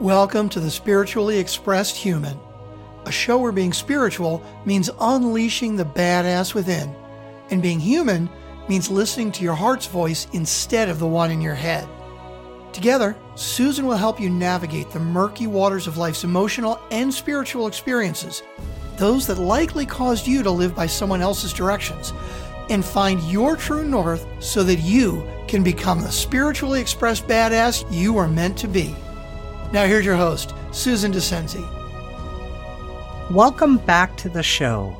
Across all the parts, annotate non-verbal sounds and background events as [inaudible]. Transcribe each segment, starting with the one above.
Welcome to the Spiritually Expressed Human, a show where being spiritual means unleashing the badass within, and being human means listening to your heart's voice instead of the one in your head. Together, Susan will help you navigate the murky waters of life's emotional and spiritual experiences, those that likely caused you to live by someone else's directions, and find your true north so that you can become the spiritually expressed badass you are meant to be. Now, here's your host, Susan Dascenzi. Welcome back to the show.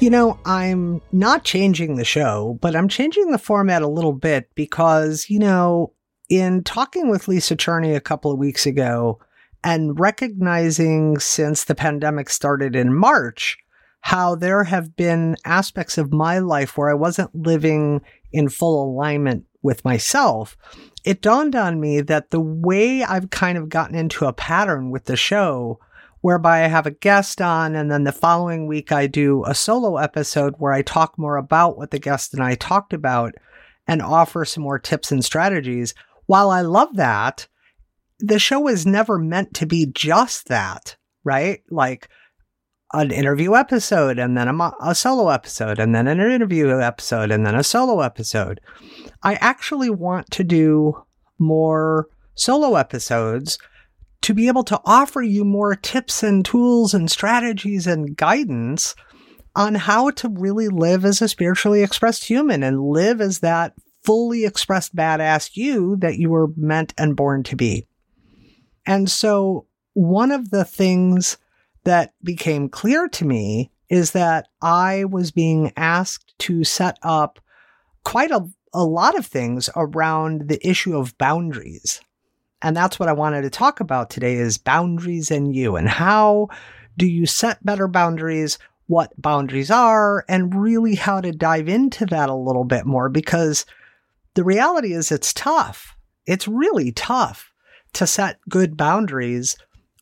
You know, I'm not changing the show, but I'm changing the format a little bit because, you know, in talking with Lisa Cherney a couple of weeks ago and recognizing since the pandemic started in March, how there have been aspects of my life where I wasn't living in full alignment with myself, it dawned on me that the way I've kind of gotten into a pattern with the show, whereby I have a guest on, and then the following week I do a solo episode where I talk more about what the guest and I talked about and offer some more tips and strategies. While I love that, the show is never meant to be just that, right? Like, an interview episode and then a, a, solo episode and then an interview episode and then a solo episode. I actually want to do more solo episodes to be able to offer you more tips and tools and strategies and guidance on how to really live as a spiritually expressed human and live as that fully expressed badass you that you were meant and born to be. And so one of the things that became clear to me is that I was being asked to set up quite a, a lot of things around the issue of boundaries. And that's what I wanted to talk about today is boundaries and you and how do you set better boundaries, what boundaries are, and really how to dive into that a little bit more because the reality is it's tough. It's really tough to set good boundaries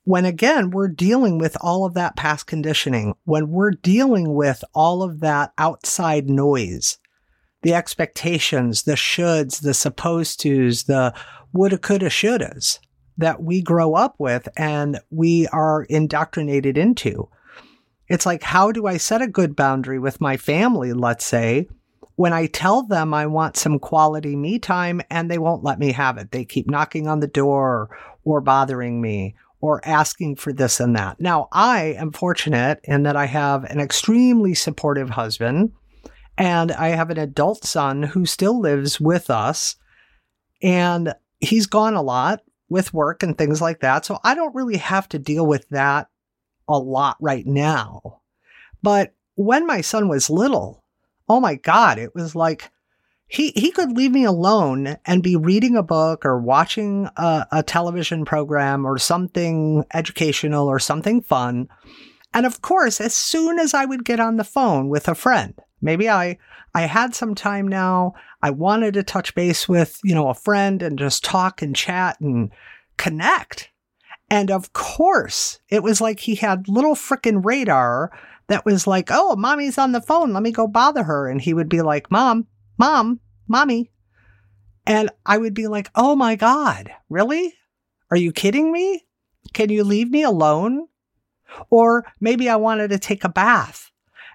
when again, we're dealing with all of that past conditioning, when we're dealing with all of that outside noise, the expectations, the shoulds, the supposed tos, the woulda, coulda, shouldas that we grow up with and we are indoctrinated into. It's like, how do I set a good boundary with my family, let's say, when I tell them I want some quality me time and they won't let me have it? They keep knocking on the door or bothering me or asking for this and that. Now, I am fortunate in that I have an extremely supportive husband and I have an adult son who still lives with us. And he's gone a lot with work and things like that. So I don't really have to deal with that a lot right now. But when my son was little, oh my God, it was like he he could leave me alone and be reading a book or watching a, a, television program or something educational or something fun. And of course as soon as i would get on the phone with a friend maybe i i had some time now i wanted to touch base with you know a friend and just talk and chat and connect. And of course it was like he had little frickin' radar that was like oh mommy's on the phone. Let me go bother her. And he would be like mom Mom, mommy. And I would be like, oh my God, really? Are you kidding me? Can you leave me alone? Or maybe I wanted to take a bath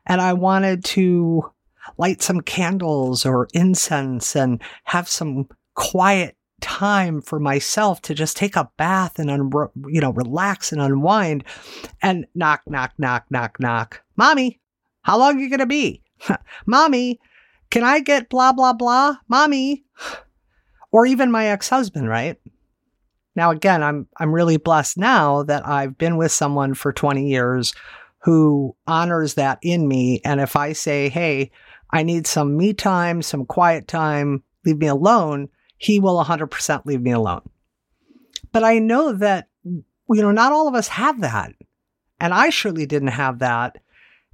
and I wanted to light some candles or incense and have some quiet time for myself to just take a bath and un- you know relax and unwind and knock knock knock knock knock mommy how long are you going to be [laughs] mommy can I get blah, blah, blah, mommy? Or even my ex husband, right? Now, again, I'm, I'm really blessed now that I've been with someone for 20 years who honors that in me. And if I say, hey, I need some me time, some quiet time, leave me alone, he will 100% leave me alone. But I know that, you know, not all of us have that. And I surely didn't have that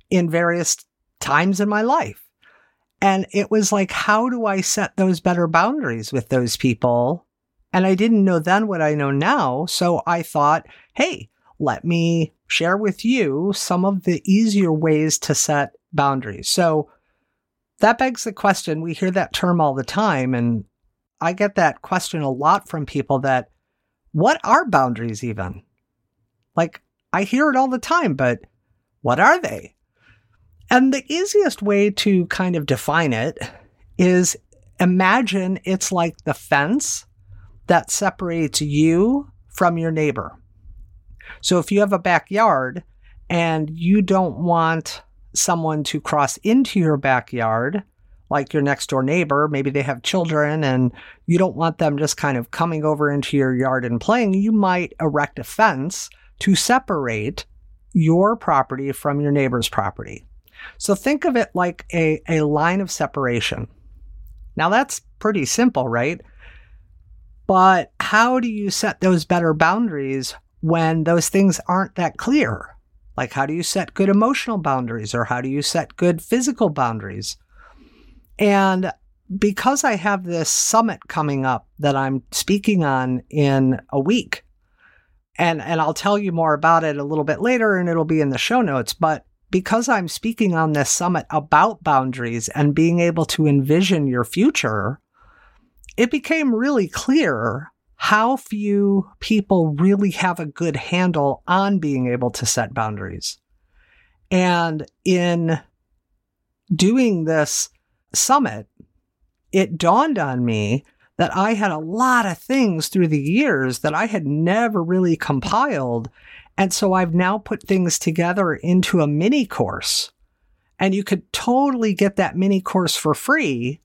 in various times in my life. And it was like, how do I set those better boundaries with those people? And I didn't know then what I know now. So I thought, hey, let me share with you some of the easier ways to set boundaries. So that begs the question we hear that term all the time. And I get that question a lot from people that what are boundaries even? Like, I hear it all the time, but what are they? And the easiest way to kind of define it is imagine it's like the fence that separates you from your neighbor. So if you have a backyard and you don't want someone to cross into your backyard, like your next door neighbor, maybe they have children and you don't want them just kind of coming over into your yard and playing, you might erect a fence to separate your property from your neighbor's property. So think of it like a, a line of separation. Now that's pretty simple, right? But how do you set those better boundaries when those things aren't that clear? Like, how do you set good emotional boundaries or how do you set good physical boundaries? And because I have this summit coming up that I'm speaking on in a week, and, and I'll tell you more about it a little bit later and it'll be in the show notes, but because I'm speaking on this summit about boundaries and being able to envision your future, it became really clear how few people really have a good handle on being able to set boundaries. And in doing this summit, it dawned on me that I had a lot of things through the years that I had never really compiled and so I've now put things together into a mini course. And you could totally get that mini course for free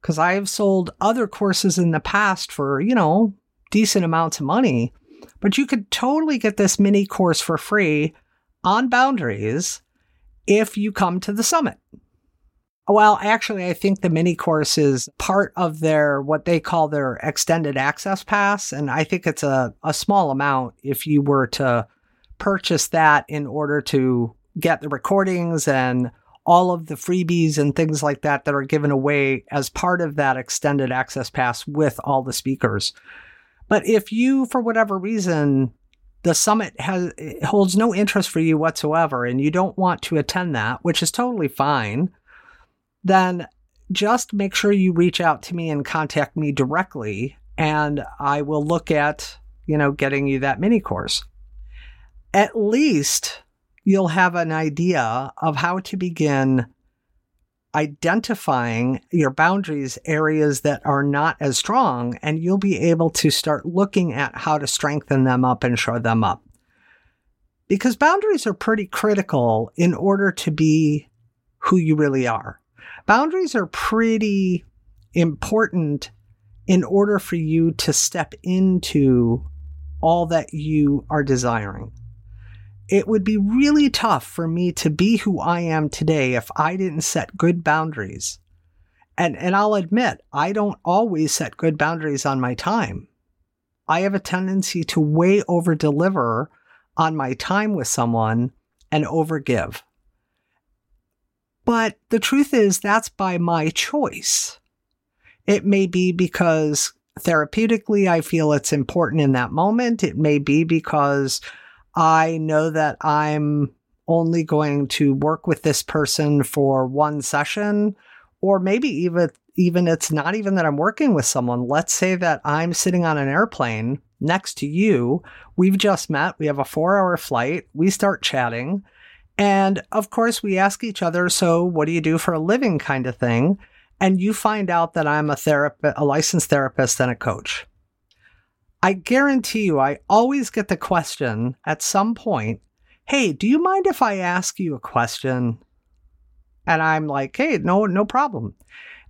because I have sold other courses in the past for, you know, decent amounts of money. But you could totally get this mini course for free on boundaries if you come to the summit. Well, actually, I think the mini course is part of their what they call their extended access pass. And I think it's a, a small amount if you were to purchase that in order to get the recordings and all of the freebies and things like that that are given away as part of that extended access pass with all the speakers. But if you, for whatever reason, the summit has holds no interest for you whatsoever and you don't want to attend that, which is totally fine, then just make sure you reach out to me and contact me directly and I will look at, you know, getting you that mini course at least you'll have an idea of how to begin identifying your boundaries, areas that are not as strong, and you'll be able to start looking at how to strengthen them up and shore them up. Because boundaries are pretty critical in order to be who you really are. Boundaries are pretty important in order for you to step into all that you are desiring it would be really tough for me to be who I am today if I didn't set good boundaries. And, and I'll admit, I don't always set good boundaries on my time. I have a tendency to way over deliver on my time with someone and overgive. But the truth is, that's by my choice. It may be because therapeutically I feel it's important in that moment. It may be because I know that I'm only going to work with this person for one session or maybe even even it's not even that I'm working with someone. Let's say that I'm sitting on an airplane next to you. We've just met. We have a 4-hour flight. We start chatting. And of course, we ask each other, "So, what do you do for a living?" kind of thing. And you find out that I'm a therapist, a licensed therapist and a coach. I guarantee you, I always get the question at some point, Hey, do you mind if I ask you a question? And I'm like, Hey, no, no problem.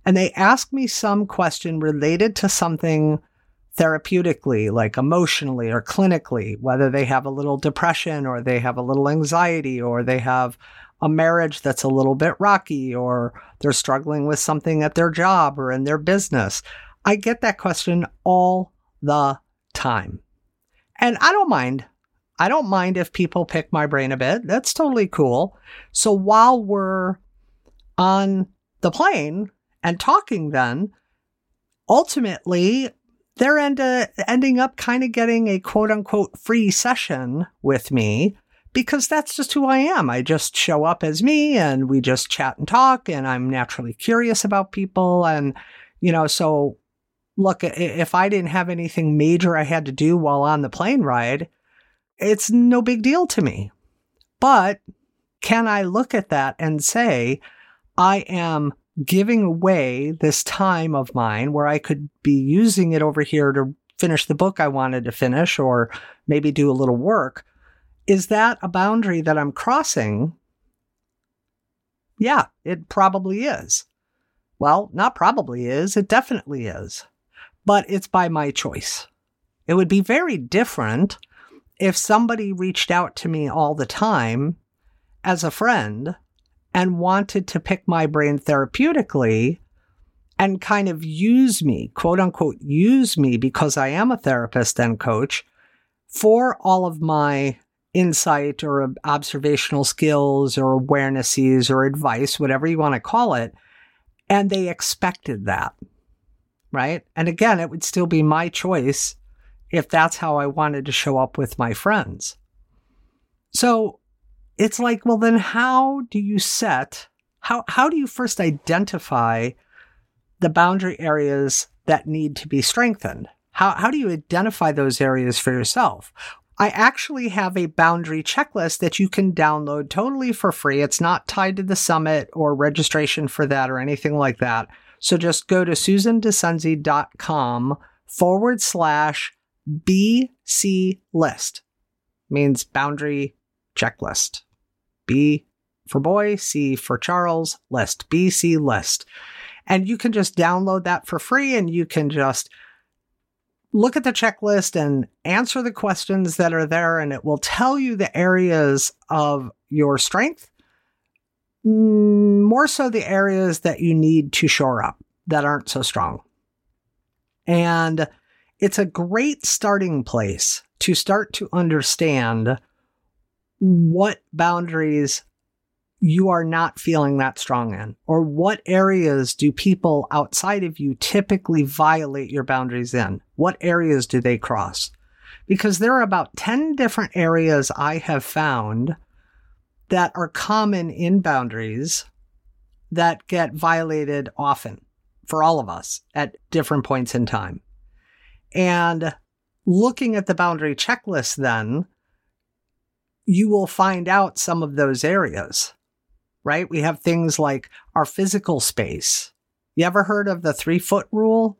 And they ask me some question related to something therapeutically, like emotionally or clinically, whether they have a little depression or they have a little anxiety or they have a marriage that's a little bit rocky or they're struggling with something at their job or in their business. I get that question all the time. And I don't mind. I don't mind if people pick my brain a bit. That's totally cool. So while we're on the plane and talking, then ultimately they're end, uh, ending up kind of getting a quote unquote free session with me because that's just who I am. I just show up as me and we just chat and talk and I'm naturally curious about people. And, you know, so look, if I didn't have anything major I had to do while on the plane ride, it's no big deal to me. But can I look at that and say, I am giving away this time of mine where I could be using it over here to finish the book I wanted to finish or maybe do a little work? Is that a boundary that I'm crossing? Yeah, it probably is. Well, not probably is, it definitely is. But it's by my choice. It would be very different if somebody reached out to me all the time as a friend and wanted to pick my brain therapeutically and kind of use me, quote unquote, use me because I am a therapist and coach for all of my insight or observational skills or awarenesses or advice, whatever you want to call it. And they expected that. Right. And again, it would still be my choice if that's how I wanted to show up with my friends. So it's like, well, then how do you set, how, how do you first identify the boundary areas that need to be strengthened? How, how do you identify those areas for yourself? I actually have a boundary checklist that you can download totally for free. It's not tied to the summit or registration for that or anything like that. So just go to susandascenzi.com forward slash BC list. Means boundary checklist. B for boy, C for Charles, list, BC list. And you can just download that for free and you can just look at the checklist and answer the questions that are there, and it will tell you the areas of your strength, Mm, more so the areas that you need to shore up that aren't so strong. And it's a great starting place to start to understand what boundaries you are not feeling that strong in? Or what areas do people outside of you typically violate your boundaries in? What areas do they cross? Because there are about 10 different areas I have found that are common in boundaries that get violated often for all of us at different points in time. And looking at the boundary checklist, then, you will find out some of those areas, right? We have things like our physical space. You ever heard of the three foot rule?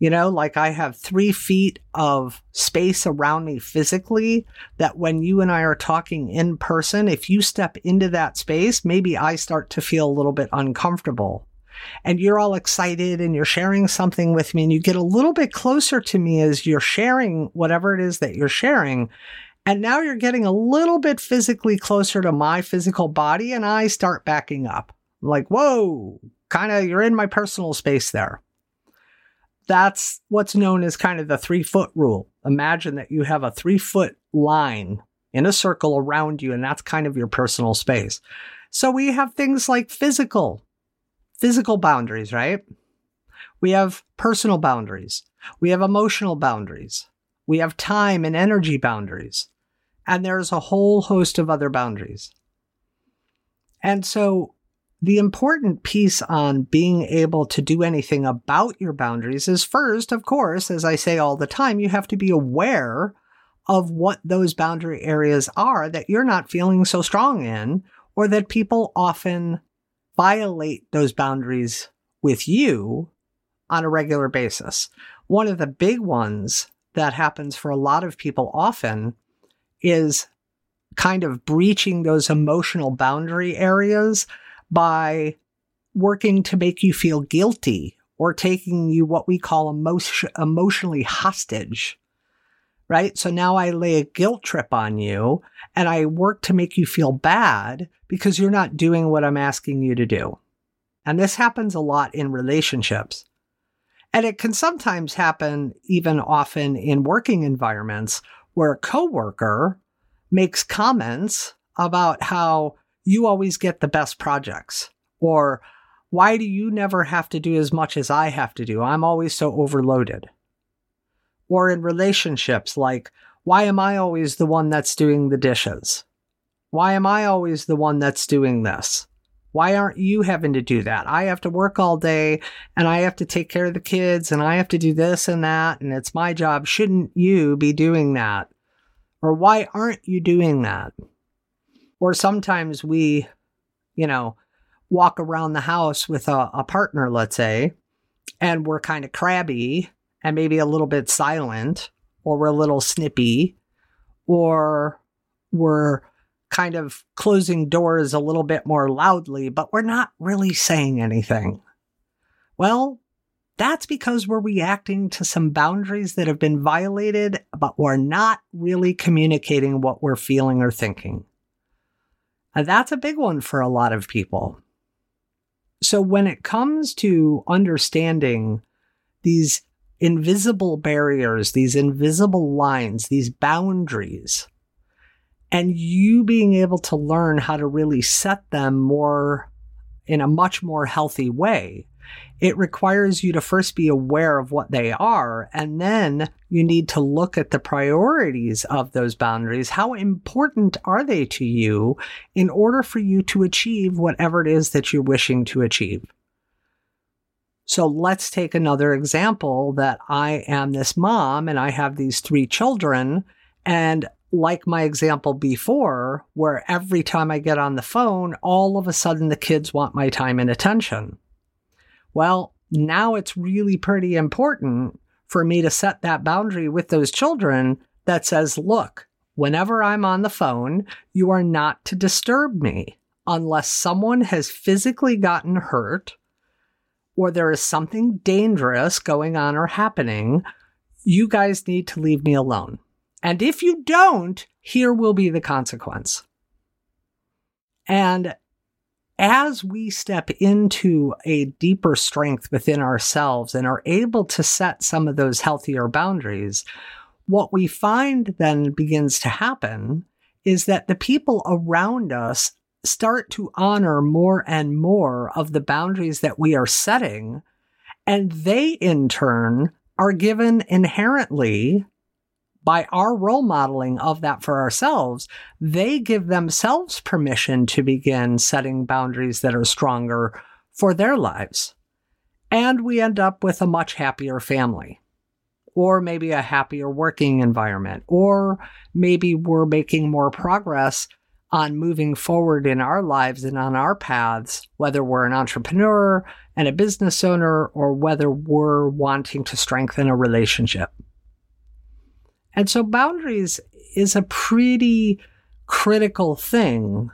You know, like I have three feet of space around me physically that when you and I are talking in person, if you step into that space, maybe I start to feel a little bit uncomfortable and you're all excited and you're sharing something with me and you get a little bit closer to me as you're sharing whatever it is that you're sharing. And now you're getting a little bit physically closer to my physical body and I start backing up. I'm like, whoa, kind of, you're in my personal space there. That's what's known as kind of the three foot rule. Imagine that you have a three foot line in a circle around you, and that's kind of your personal space. So we have things like physical physical boundaries, right? We have personal boundaries. We have emotional boundaries. We have time and energy boundaries. And there's a whole host of other boundaries. And so the important piece on being able to do anything about your boundaries is first, of course, as I say all the time, you have to be aware of what those boundary areas are that you're not feeling so strong in, or that people often violate those boundaries with you on a regular basis. One of the big ones that happens for a lot of people often is kind of breaching those emotional boundary areas by working to make you feel guilty or taking you what we call emotion, emotionally hostage. Right? So now I lay a guilt trip on you and I work to make you feel bad because you're not doing what I'm asking you to do. And this happens a lot in relationships. And it can sometimes happen even often in working environments where a coworker makes comments about how you always get the best projects or why do you never have to do as much as I have to do? I'm always so overloaded. Or in relationships like why am I always the one that's doing the dishes? Why am I always the one that's doing this? Why aren't you having to do that? I have to work all day and I have to take care of the kids and I have to do this and that and it's my job. Shouldn't you be doing that? Or why aren't you doing that? Or sometimes we, you know, walk around the house with a, a partner, let's say, and we're kind of crabby and maybe a little bit silent, or we're a little snippy, or we're kind of closing doors a little bit more loudly, but we're not really saying anything. Well, that's because we're reacting to some boundaries that have been violated, but we're not really communicating what we're feeling or thinking. That's a big one for a lot of people. So when it comes to understanding these invisible barriers, these invisible lines, these boundaries, and you being able to learn how to really set them more in a much more healthy way. It requires you to first be aware of what they are, and then you need to look at the priorities of those boundaries. How important are they to you in order for you to achieve whatever it is that you're wishing to achieve? So let's take another example that I am this mom and I have these three children, and like my example before, where every time I get on the phone, all of a sudden the kids want my time and attention. Well, now it's really pretty important for me to set that boundary with those children that says, look, whenever I'm on the phone, you are not to disturb me unless someone has physically gotten hurt or there is something dangerous going on or happening. You guys need to leave me alone. And if you don't, here will be the consequence. And as we step into a deeper strength within ourselves and are able to set some of those healthier boundaries, what we find then begins to happen is that the people around us start to honor more and more of the boundaries that we are setting. And they, in turn, are given inherently by our role modeling of that for ourselves, they give themselves permission to begin setting boundaries that are stronger for their lives. And we end up with a much happier family, or maybe a happier working environment, or maybe we're making more progress on moving forward in our lives and on our paths, whether we're an entrepreneur and a business owner, or whether we're wanting to strengthen a relationship. And so boundaries is a pretty critical thing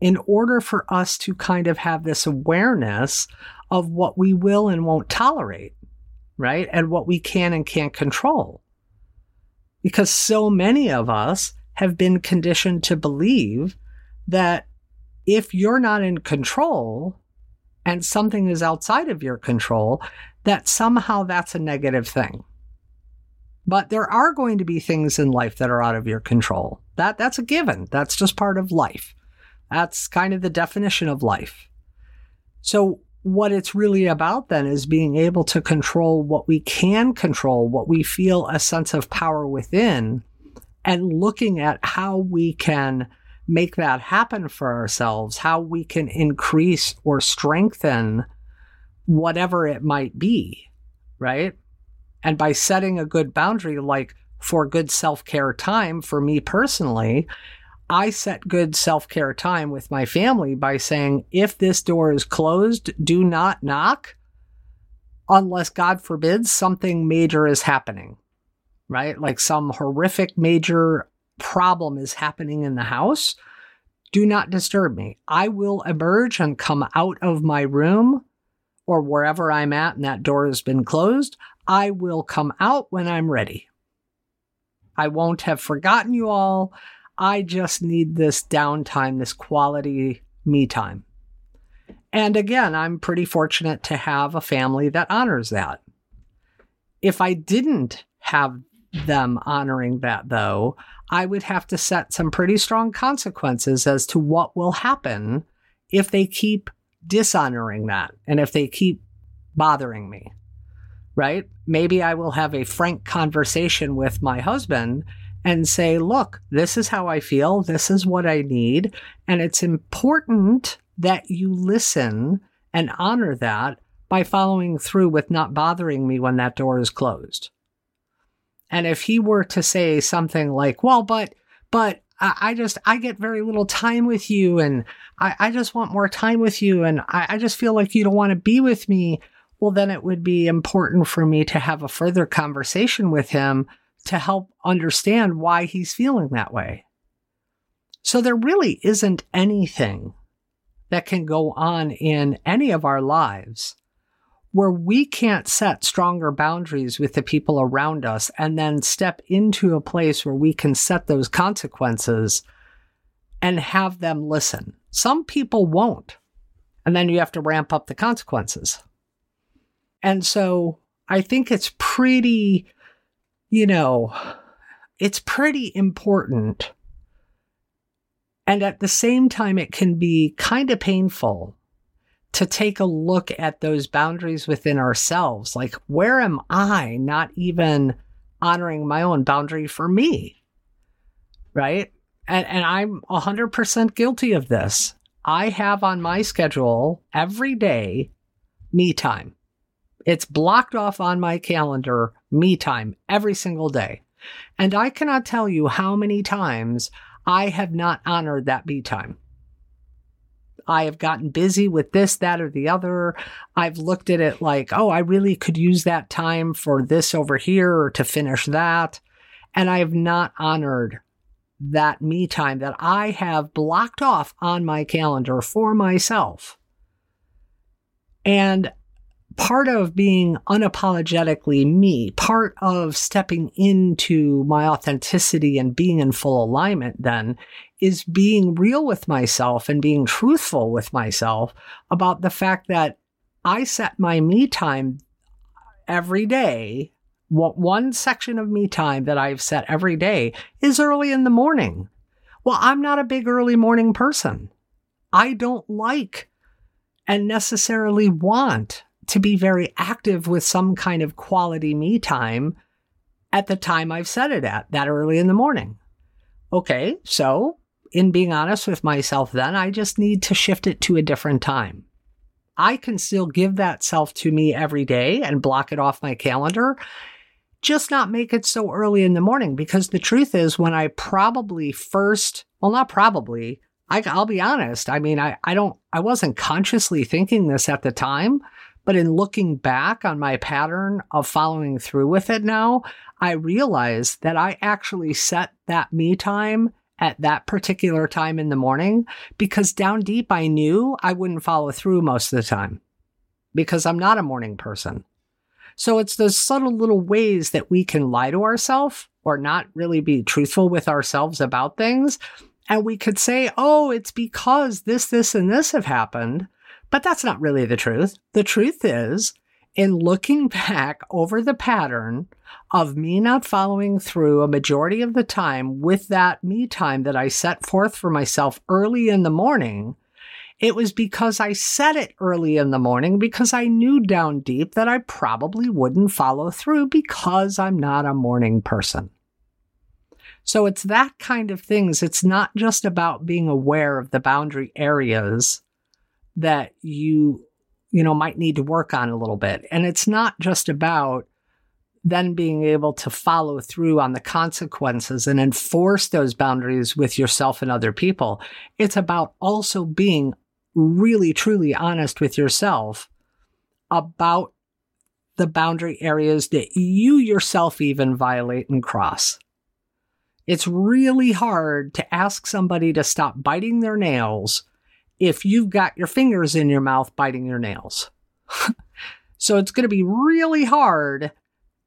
in order for us to kind of have this awareness of what we will and won't tolerate, right? And what we can and can't control. Because so many of us have been conditioned to believe that if you're not in control and something is outside of your control, that somehow that's a negative thing. But there are going to be things in life that are out of your control. That that's a given. That's just part of life. That's kind of the definition of life. So what it's really about then is being able to control what we can control, what we feel a sense of power within, and looking at how we can make that happen for ourselves, how we can increase or strengthen whatever it might be, right? And by setting a good boundary, like for good self care time, for me personally, I set good self care time with my family by saying, if this door is closed, do not knock unless, God forbid, something major is happening, right? Like some horrific major problem is happening in the house. Do not disturb me. I will emerge and come out of my room or wherever I'm at and that door has been closed. I will come out when I'm ready. I won't have forgotten you all. I just need this downtime, this quality me time. And again, I'm pretty fortunate to have a family that honors that. If I didn't have them honoring that, though, I would have to set some pretty strong consequences as to what will happen if they keep dishonoring that and if they keep bothering me right? Maybe I will have a frank conversation with my husband and say, look, this is how I feel. This is what I need. And it's important that you listen and honor that by following through with not bothering me when that door is closed. And if he were to say something like, well, but, but I, just, I get very little time with you and I, I just want more time with you and I, I just feel like you don't want to be with me. Well, then it would be important for me to have a further conversation with him to help understand why he's feeling that way. So there really isn't anything that can go on in any of our lives where we can't set stronger boundaries with the people around us and then step into a place where we can set those consequences and have them listen. Some people won't. And then you have to ramp up the consequences. And so I think it's pretty, you know, it's pretty important and at the same time, it can be kind of painful to take a look at those boundaries within ourselves. Like, where am I not even honoring my own boundary for me? Right. And, and I'm 100% guilty of this. I have on my schedule every day me time. It's blocked off on my calendar, me time, every single day. And I cannot tell you how many times I have not honored that me time. I have gotten busy with this, that, or the other. I've looked at it like, oh, I really could use that time for this over here or to finish that. And I have not honored that me time that I have blocked off on my calendar for myself. And part of being unapologetically me, part of stepping into my authenticity and being in full alignment then is being real with myself and being truthful with myself about the fact that I set my me time every day. What One section of me time that I've set every day is early in the morning. Well, I'm not a big early morning person. I don't like and necessarily want to be very active with some kind of quality me time at the time I've set it at, that early in the morning. Okay, so in being honest with myself, then I just need to shift it to a different time. I can still give that self to me every day and block it off my calendar, just not make it so early in the morning. Because the truth is, when I probably first, well, not probably, I, will be honest. I mean, I, I don't, I wasn't consciously thinking this at the time, but in looking back on my pattern of following through with it now, I realize that I actually set that me time at that particular time in the morning because down deep I knew I wouldn't follow through most of the time because I'm not a morning person. So it's those subtle little ways that we can lie to ourselves or not really be truthful with ourselves about things. And we could say, oh, it's because this, this, and this have happened. But that's not really the truth. The truth is, in looking [laughs] back over the pattern of me not following through a majority of the time with that me time that I set forth for myself early in the morning, it was because I set it early in the morning because I knew down deep that I probably wouldn't follow through because I'm not a morning person. So it's that kind of things. It's not just about being aware of the boundary areas that you you know might need to work on a little bit. And it's not just about then being able to follow through on the consequences and enforce those boundaries with yourself and other people. It's about also being really truly honest with yourself about the boundary areas that you yourself even violate and cross. It's really hard to ask somebody to stop biting their nails if you've got your fingers in your mouth biting your nails. [laughs] so it's going to be really hard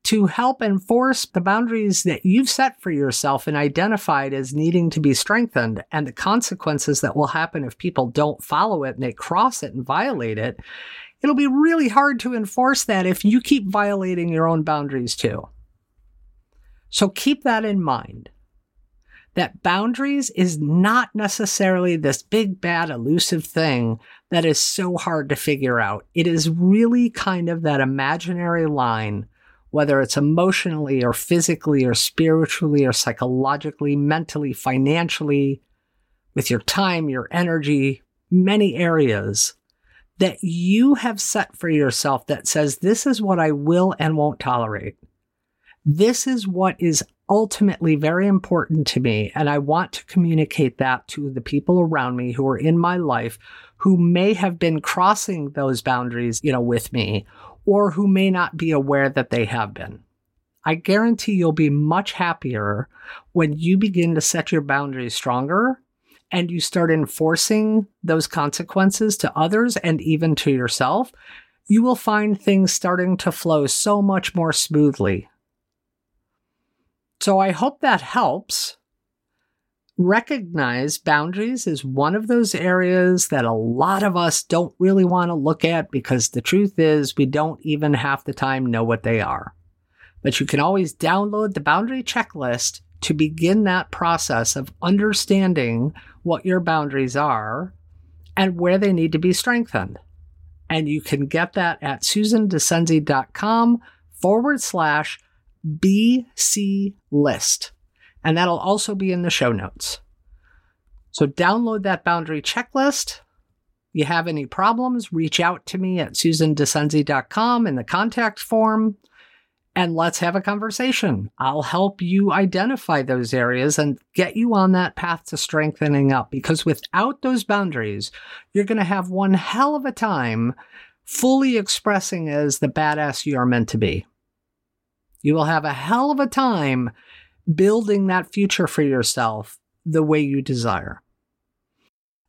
to help enforce the boundaries that you've set for yourself and identified as needing to be strengthened and the consequences that will happen if people don't follow it and they cross it and violate it. It'll be really hard to enforce that if you keep violating your own boundaries too. So keep that in mind that boundaries is not necessarily this big, bad, elusive thing that is so hard to figure out. It is really kind of that imaginary line, whether it's emotionally or physically or spiritually or psychologically, mentally, financially, with your time, your energy, many areas that you have set for yourself that says, this is what I will and won't tolerate. This is what is ultimately very important to me. And I want to communicate that to the people around me who are in my life who may have been crossing those boundaries, you know, with me or who may not be aware that they have been. I guarantee you'll be much happier when you begin to set your boundaries stronger and you start enforcing those consequences to others and even to yourself. You will find things starting to flow so much more smoothly so I hope that helps. Recognize boundaries is one of those areas that a lot of us don't really want to look at because the truth is we don't even half the time know what they are. But you can always download the boundary checklist to begin that process of understanding what your boundaries are and where they need to be strengthened. And you can get that at susandascenzi.com forward slash BC list. And that'll also be in the show notes. So download that boundary checklist. You have any problems, reach out to me at susandascenzi.com in the contact form and let's have a conversation. I'll help you identify those areas and get you on that path to strengthening up because without those boundaries, you're going to have one hell of a time fully expressing as the badass you are meant to be. You will have a hell of a time building that future for yourself the way you desire.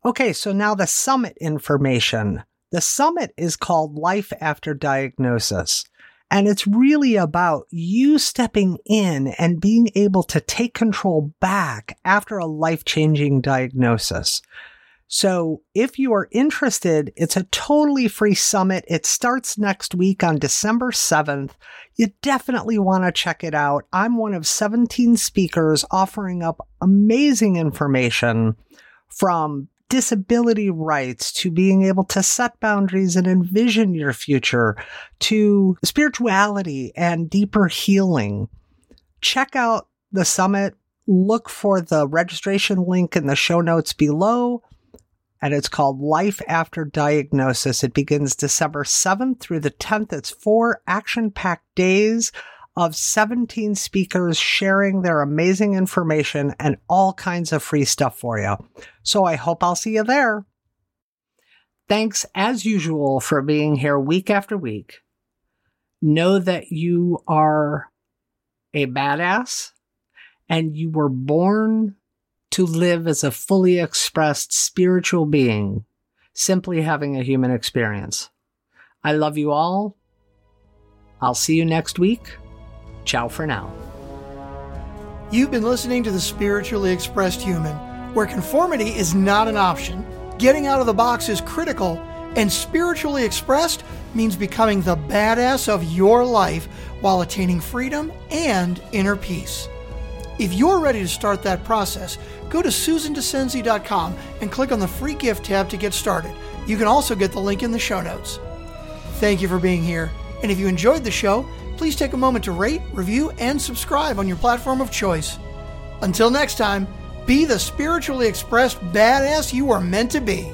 Okay, so now the summit information. The summit is called Life After Diagnosis. And it's really about you stepping in and being able to take control back after a life changing diagnosis. So if you are interested, it's a totally free summit. It starts next week on December 7th. You definitely want to check it out. I'm one of 17 speakers offering up amazing information from disability rights to being able to set boundaries and envision your future to spirituality and deeper healing. Check out the summit. Look for the registration link in the show notes below and it's called Life After Diagnosis. It begins December 7th through the 10th. It's four action packed days of 17 speakers sharing their amazing information and all kinds of free stuff for you. So I hope I'll see you there. Thanks as usual for being here week after week. Know that you are a badass and you were born to live as a fully expressed spiritual being, simply having a human experience. I love you all. I'll see you next week. Ciao for now. You've been listening to The Spiritually Expressed Human, where conformity is not an option, getting out of the box is critical, and spiritually expressed means becoming the badass of your life while attaining freedom and inner peace. If you're ready to start that process, go to susandascenzi.com and click on the free gift tab to get started. You can also get the link in the show notes. Thank you for being here, and if you enjoyed the show, please take a moment to rate, review, and subscribe on your platform of choice. Until next time, be the spiritually expressed badass you are meant to be.